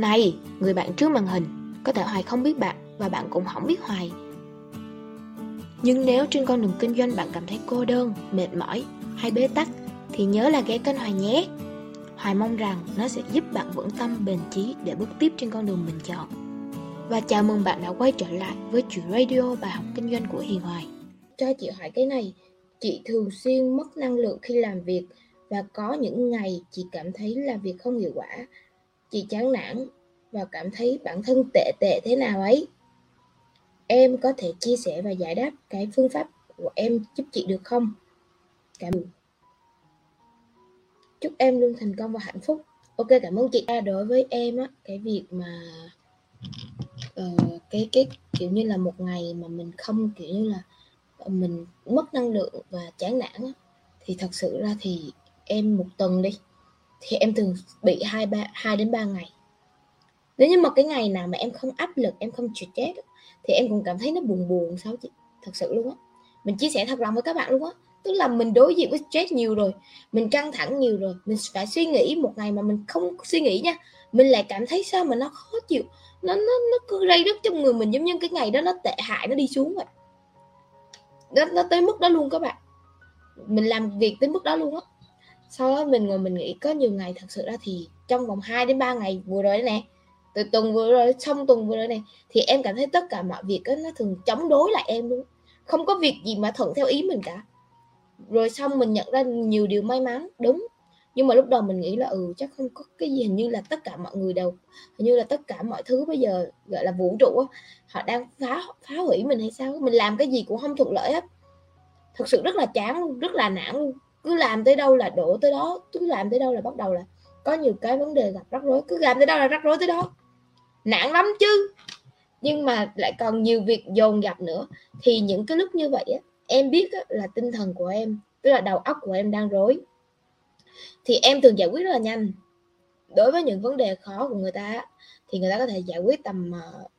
Này, người bạn trước màn hình, có thể Hoài không biết bạn và bạn cũng không biết Hoài. Nhưng nếu trên con đường kinh doanh bạn cảm thấy cô đơn, mệt mỏi hay bế tắc thì nhớ là ghé kênh Hoài nhé. Hoài mong rằng nó sẽ giúp bạn vững tâm bền chí để bước tiếp trên con đường mình chọn. Và chào mừng bạn đã quay trở lại với chuyện radio bài học kinh doanh của Hiền Hoài. Cho chị hỏi cái này, chị thường xuyên mất năng lượng khi làm việc và có những ngày chị cảm thấy làm việc không hiệu quả. Chị chán nản và cảm thấy bản thân tệ tệ thế nào ấy. Em có thể chia sẻ và giải đáp cái phương pháp của em giúp chị được không? Cảm ơn. Chúc em luôn thành công và hạnh phúc. Ok cảm ơn chị. Đối với em á, cái việc mà uh, cái cái kiểu như là một ngày mà mình không kiểu như là ờ, mình mất năng lượng và chán nản á, thì thật sự ra thì em một tuần đi thì em thường bị hai ba hai đến ba ngày. Nếu như mà cái ngày nào mà em không áp lực em không stress thì em cũng cảm thấy nó buồn buồn sao chị thật sự luôn á. Mình chia sẻ thật lòng với các bạn luôn á tức là mình đối diện với stress nhiều rồi mình căng thẳng nhiều rồi mình phải suy nghĩ một ngày mà mình không suy nghĩ nha mình lại cảm thấy sao mà nó khó chịu nó nó nó cứ rây rứt trong người mình giống như cái ngày đó nó tệ hại nó đi xuống vậy. Nó, nó tới mức đó luôn các bạn. Mình làm việc tới mức đó luôn á sau đó mình ngồi mình nghĩ có nhiều ngày thật sự ra thì trong vòng 2 đến 3 ngày vừa rồi nè từ tuần vừa rồi xong tuần vừa rồi này thì em cảm thấy tất cả mọi việc đó, nó thường chống đối lại em luôn. Không có việc gì mà thuận theo ý mình cả. Rồi xong mình nhận ra nhiều điều may mắn đúng. Nhưng mà lúc đầu mình nghĩ là ừ chắc không có cái gì hình như là tất cả mọi người đều hình như là tất cả mọi thứ bây giờ gọi là vũ trụ á họ đang phá phá hủy mình hay sao mình làm cái gì cũng không thuận lợi hết. Thực sự rất là chán luôn rất là nản luôn cứ làm tới đâu là đổ tới đó cứ làm tới đâu là bắt đầu là có nhiều cái vấn đề gặp rắc rối. Cứ làm tới đâu là rắc rối tới đó. Nản lắm chứ. Nhưng mà lại còn nhiều việc dồn dập nữa. Thì những cái lúc như vậy á, em biết á, là tinh thần của em tức là đầu óc của em đang rối. Thì em thường giải quyết rất là nhanh. Đối với những vấn đề khó của người ta thì người ta có thể giải quyết tầm uh,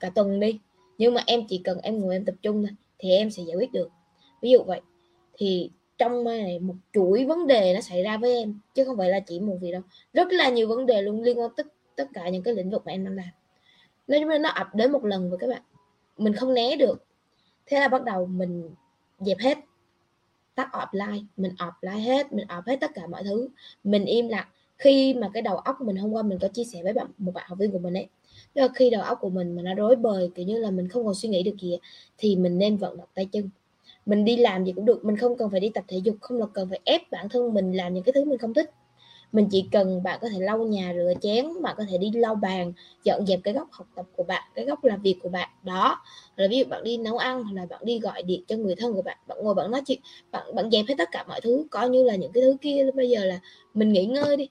cả tuần đi. Nhưng mà em chỉ cần em ngồi em tập trung thôi thì em sẽ giải quyết được. Ví dụ vậy thì trong này một chuỗi vấn đề nó xảy ra với em, chứ không phải là chỉ một việc đâu. Rất là nhiều vấn đề luôn, liên quan tất tất cả những cái lĩnh vực mà em đang làm. Nói chung là nó ập đến một lần với các bạn. Mình không né được. Thế là bắt đầu mình dẹp hết. Tắt offline, mình offline hết, mình off hết tất cả mọi thứ. Mình im lặng. Khi mà cái đầu óc mình hôm qua mình có chia sẻ với bạn, một bạn học viên của mình ấy là khi đầu óc của mình mà nó rối bời, kiểu như là mình không còn suy nghĩ được gì thì mình nên vận động tay chân mình đi làm gì cũng được, mình không cần phải đi tập thể dục, không là cần phải ép bản thân mình làm những cái thứ mình không thích. Mình chỉ cần bạn có thể lau nhà, rửa chén, bạn có thể đi lau bàn, dọn dẹp cái góc học tập của bạn, cái góc làm việc của bạn. Đó là ví dụ bạn đi nấu ăn, hoặc là bạn đi gọi điện cho người thân của bạn bạn ngồi bạn nói chuyện, bạn bạn dẹp hết tất cả mọi thứ, coi như là những cái thứ kia bây giờ là mình nghỉ ngơi đi.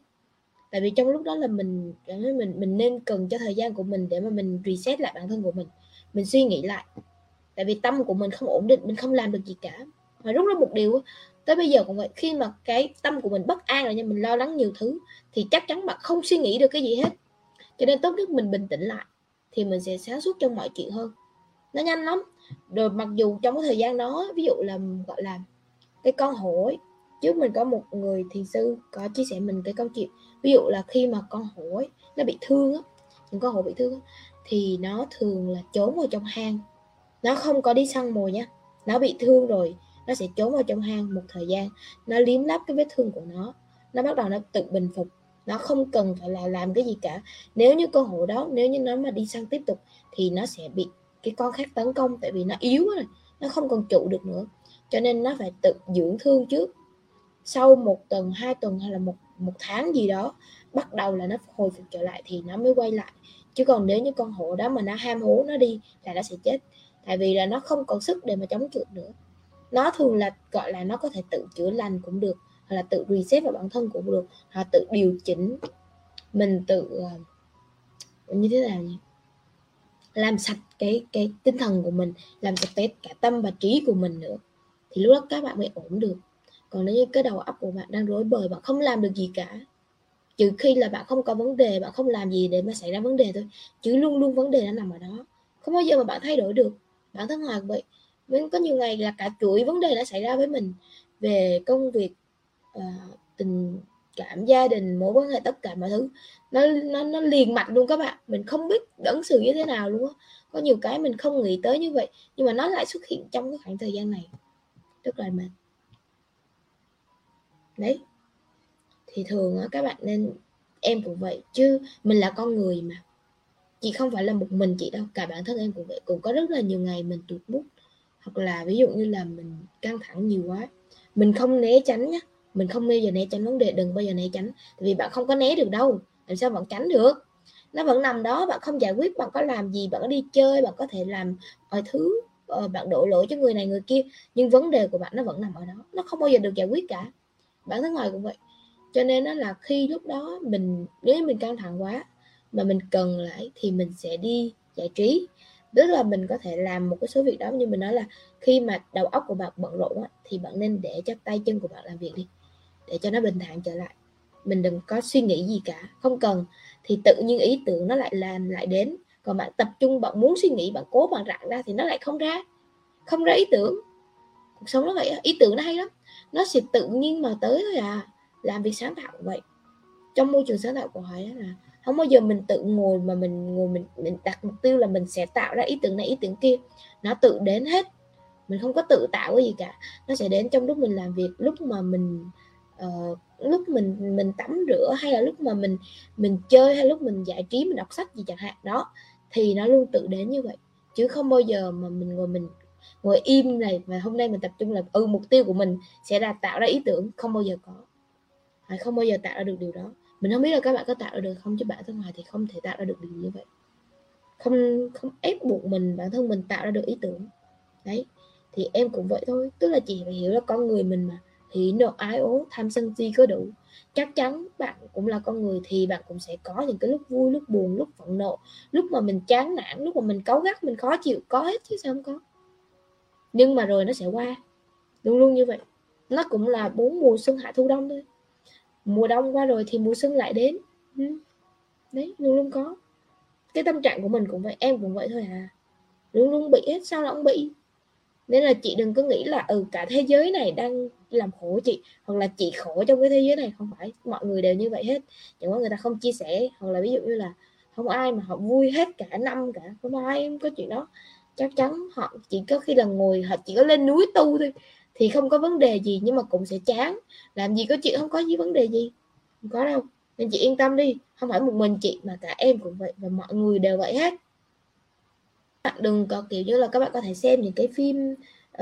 Tại vì trong lúc đó là mình mình mình nên cần cho thời gian của mình để mà mình reset lại bản thân của mình mình suy nghĩ lại tại vì tâm của mình không ổn định mình không làm được gì cả. Và rút ra một điều tới bây giờ cũng vậy khi mà cái tâm của mình bất an rồi nha mình lo lắng nhiều thứ thì chắc chắn bạn không suy nghĩ được cái gì hết. Cho nên tốt nhất mình bình tĩnh lại thì mình sẽ sáng suốt trong mọi chuyện hơn. Nó nhanh lắm. Rồi mặc dù trong cái thời gian đó ví dụ là gọi là cái con hổ ấy, trước mình có một người thiền sư có chia sẻ mình cái câu chuyện ví dụ là khi mà con hổ ấy, nó bị thương á những con hổ bị thương á, thì nó thường là trốn vào trong hang nó không có đi săn mồi nhé nó bị thương rồi. Nó sẽ trốn vào trong hang một thời gian. Nó liếm láp cái vết thương của nó. Nó bắt đầu nó tự bình phục. Nó không cần phải là làm cái gì cả. Nếu như con hổ đó, nếu như nó mà đi săn tiếp tục, thì nó sẽ bị cái con khác tấn công, tại vì nó yếu rồi. Nó không còn trụ được nữa. Cho nên nó phải tự dưỡng thương trước. Sau một tuần, hai tuần hay là một một tháng gì đó, bắt đầu là nó hồi phục trở lại thì nó mới quay lại. Chứ còn nếu như con hổ đó mà nó ham hố nó đi là nó sẽ chết tại vì là nó không còn sức để mà chống chịu nữa. Nó thường là gọi là nó có thể tự chữa lành cũng được hoặc là tự reset vào bản thân cũng được hoặc tự điều chỉnh mình tự uh, như thế nào nhỉ? Làm sạch cái cái tinh thần của mình làm sạch cái cả tâm và trí của mình nữa thì lúc đó các bạn mới ổn được. Còn nếu như cái đầu óc của bạn đang rối bời bạn không làm được gì cả trừ khi là bạn không có vấn đề bạn không làm gì để mà xảy ra vấn đề thôi chứ luôn luôn vấn đề nó nằm ở đó. Không bao giờ mà bạn thay đổi được bản thân hòa vậy vẫn có nhiều ngày là cả chuỗi vấn đề đã xảy ra với mình về công việc uh, tình cảm gia đình mối quan hệ tất cả mọi thứ. Nó nó nó liền mạch luôn các bạn. Mình không biết ứng xử như thế nào luôn á. Có nhiều cái mình không nghĩ tới như vậy nhưng mà nó lại xuất hiện trong cái khoảng thời gian này. Rất là mệt. Đấy. Thì thường á các bạn nên em cũng vậy chứ mình là con người mà chị không phải là một mình chị đâu, cả bản thân em cũng vậy. Cũng có rất là nhiều ngày mình tụt bút hoặc là ví dụ như là mình căng thẳng nhiều quá. Mình không né tránh nhá. Mình không bao giờ né tránh vấn đề, đừng bao giờ né tránh. Tại vì bạn không có né được đâu. Làm sao bạn tránh được? Nó vẫn nằm đó, bạn không giải quyết, bạn có làm gì, bạn có đi chơi, bạn có thể làm mọi thứ ờ, bạn đổ lỗi cho người này, người kia. Nhưng vấn đề của bạn nó vẫn nằm ở đó. Nó không bao giờ được giải quyết cả. Bản thân ngoài cũng vậy. Cho nên nó là khi lúc đó mình, nếu mình căng thẳng quá mà mình cần lại thì mình sẽ đi giải trí. Tức là mình có thể làm một cái số việc đó như mình nói là khi mà đầu óc của bạn bận rộn thì bạn nên để cho tay chân của bạn làm việc đi, để cho nó bình thản trở lại. Mình đừng có suy nghĩ gì cả, không cần. Thì tự nhiên ý tưởng nó lại làm lại đến, còn bạn tập trung, bạn muốn suy nghĩ, bạn cố, bạn rạng ra thì nó lại không ra không ra ý tưởng. Cuộc sống nó vậy ý tưởng nó hay lắm. Nó sẽ tự nhiên mà tới thôi à làm việc sáng tạo vậy. Trong môi trường sáng tạo của họ là không bao giờ mình tự ngồi mà mình ngồi mình mình đặt mục tiêu là mình sẽ tạo ra ý tưởng này ý tưởng kia. Nó tự đến hết. Mình không có tự tạo cái gì cả. Nó sẽ đến trong lúc mình làm việc lúc mà mình uh, lúc mình mình tắm rửa hay là lúc mà mình mình chơi hay lúc mình giải trí mình đọc sách gì chẳng hạn. Đó thì nó luôn tự đến như vậy. Chứ không bao giờ mà mình ngồi mình ngồi im này và hôm nay mình tập trung là ừ mục tiêu của mình sẽ là tạo ra ý tưởng. Không bao giờ có. Không bao giờ tạo ra được điều đó mình không biết là các bạn có tạo ra được không, chứ bản thân hoài thì không thể tạo ra được điều như vậy. Không không ép buộc mình, bản thân mình tạo ra được ý tưởng. Đấy, thì em cũng vậy thôi. Tức là chị phải hiểu là con người mình mà. Thì nộ ái ố, tham sân si có đủ. Chắc chắn bạn cũng là con người thì bạn cũng sẽ có những cái lúc vui, lúc buồn, lúc phẫn nộ. Lúc mà mình chán nản, lúc mà mình cáu gắt, mình khó chịu, có hết chứ sao không có. Nhưng mà rồi nó sẽ qua. Luôn luôn như vậy. Nó cũng là bốn mùa xuân hạ thu đông thôi mùa đông qua rồi thì mùa xuân lại đến. Ừ. Đấy, luôn luôn có. Cái tâm trạng của mình cũng vậy, em cũng vậy thôi à. Luôn luôn bị hết, sao là không bị? Nên là chị đừng có nghĩ là ừ cả thế giới này đang làm khổ chị, hoặc là chị khổ trong cái thế giới này. Không phải, mọi người đều như vậy hết. Chẳng qua người ta không chia sẻ, hoặc là ví dụ như là không ai mà họ vui hết cả năm cả. Không ai có chuyện đó. Chắc chắn họ chỉ có khi là ngồi, họ chỉ có lên núi tu thôi thì không có vấn đề gì nhưng mà cũng sẽ chán. Làm gì có chuyện không có gì vấn đề gì. Không có đâu. Nên chị yên tâm đi. Không phải một mình chị mà cả em cũng vậy và mọi người đều vậy hết. Bạn đừng có kiểu như là các bạn có thể xem những cái phim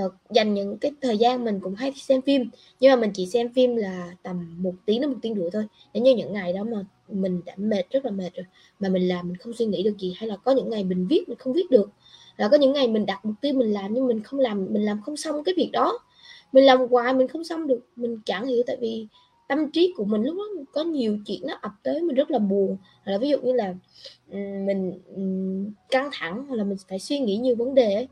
uh, dành những cái thời gian mình cũng hay xem phim. Nhưng mà mình chỉ xem phim là tầm một tiếng đến một tiếng rưỡi thôi. Nếu như những ngày đó mà mình đã mệt rất là mệt rồi mà mình làm mình không suy nghĩ được gì hay là có những ngày mình viết mình không viết được là có những ngày mình đặt mục tiêu mình làm nhưng mình không làm mình làm không xong cái việc đó mình làm hoài, mình không xong được. Mình chẳng hiểu tại vì tâm trí của mình lúc đó có nhiều chuyện nó ập tới, mình rất là buồn. Là ví dụ như là mình căng thẳng, hoặc là mình phải suy nghĩ nhiều vấn đề ấy.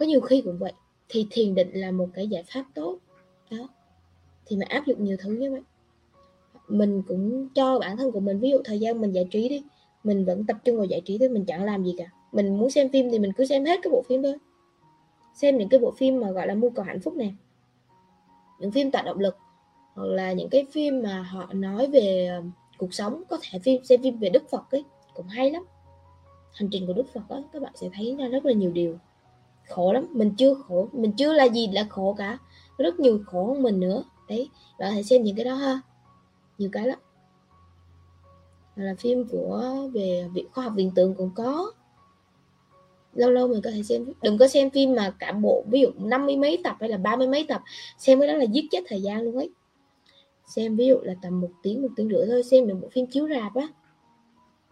có nhiều khi cũng vậy. Thì thiền định là một cái giải pháp tốt. Đó. Thì mình áp dụng nhiều thứ như vậy. Mình cũng cho bản thân của mình, ví dụ thời gian mình giải trí đi, mình vẫn tập trung vào giải trí thôi, mình chẳng làm gì cả. Mình muốn xem phim thì mình cứ xem hết cái bộ phim thôi xem những cái bộ phim mà gọi là mưu cầu hạnh phúc này, những phim tạo động lực hoặc là những cái phim mà họ nói về ờ, cuộc sống. Có thể phim xem phim về đức phật ấy cũng hay lắm. Hành trình của đức phật ấy các bạn sẽ thấy ra rất là nhiều điều khổ lắm. Mình chưa khổ mình chưa là gì là khổ cả. Rất nhiều khổ hơn mình nữa. Đấy bạn hãy xem những cái đó ha. Nhiều cái lắm. Là phim của về viện khoa học viễn tưởng cũng có lâu lâu mình có thể xem, đừng có xem phim mà cả bộ, ví dụ năm mươi mấy tập hay là ba mươi mấy tập, xem cái đó là giết chết thời gian luôn ấy. Xem ví dụ là tầm một tiếng một tiếng rưỡi thôi, xem được bộ phim chiếu rạp á,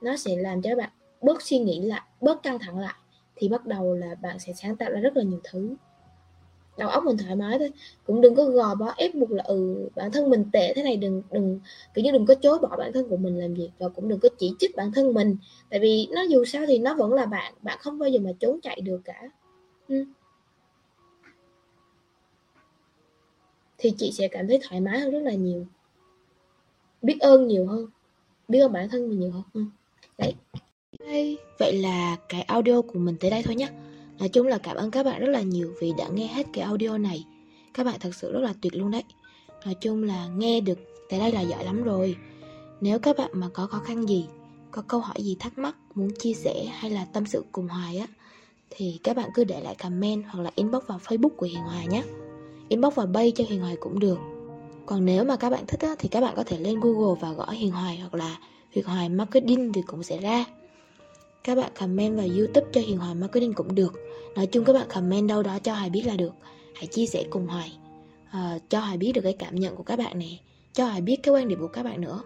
nó sẽ làm cho bạn bớt suy nghĩ lại, bớt căng thẳng lại, thì bắt đầu là bạn sẽ sáng tạo ra rất là nhiều thứ đầu óc mình thoải mái thôi. Cũng đừng có gò bó, ép buộc là ừ bản thân mình tệ thế này, đừng đừng, kiểu như đừng có chối bỏ bản thân của mình làm việc và cũng đừng có chỉ trích bản thân mình. Tại vì nó dù sao thì nó vẫn là bạn bạn không bao giờ mà trốn chạy được cả. Ừ. thì chị sẽ cảm thấy thoải mái hơn rất là nhiều. Biết ơn nhiều hơn. Biết ơn bản thân mình nhiều hơn. Ừ. đấy. Vậy là cái audio của mình tới đây thôi nhé Nói chung là cảm ơn các bạn rất là nhiều vì đã nghe hết cái audio này. Các bạn thật sự rất là tuyệt luôn đấy. Nói chung là nghe được tới đây là giỏi lắm rồi. Nếu các bạn mà có khó khăn gì Có câu hỏi gì thắc mắc Muốn chia sẻ hay là tâm sự cùng Hoài á Thì các bạn cứ để lại comment Hoặc là inbox vào facebook của Hiền Hoài nhé. Inbox vào bay cho Hiền Hoài cũng được. Còn nếu mà các bạn thích á, Thì các bạn có thể lên Google và gõ Hiền Hoài Hoặc là Hiền Hoài Marketing thì cũng sẽ ra các bạn comment vào youtube cho Hiền Hoài Marketing cũng được. Nói chung các bạn comment đâu đó cho Hoài biết là được. Hãy chia sẻ cùng Hoài. Uh, Cho Hoài biết được cái cảm nhận của các bạn nè. Cho Hoài biết cái quan điểm của các bạn nữa.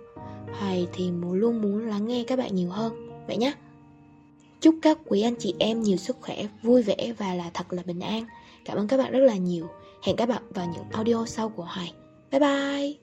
Hoài thì muốn luôn muốn lắng nghe các bạn nhiều hơn. Vậy nhé Chúc các quý anh chị em nhiều sức khỏe, vui vẻ và là thật là bình an. Cảm ơn các bạn rất là nhiều. Hẹn các bạn vào những audio sau của Hoài. Bye bye.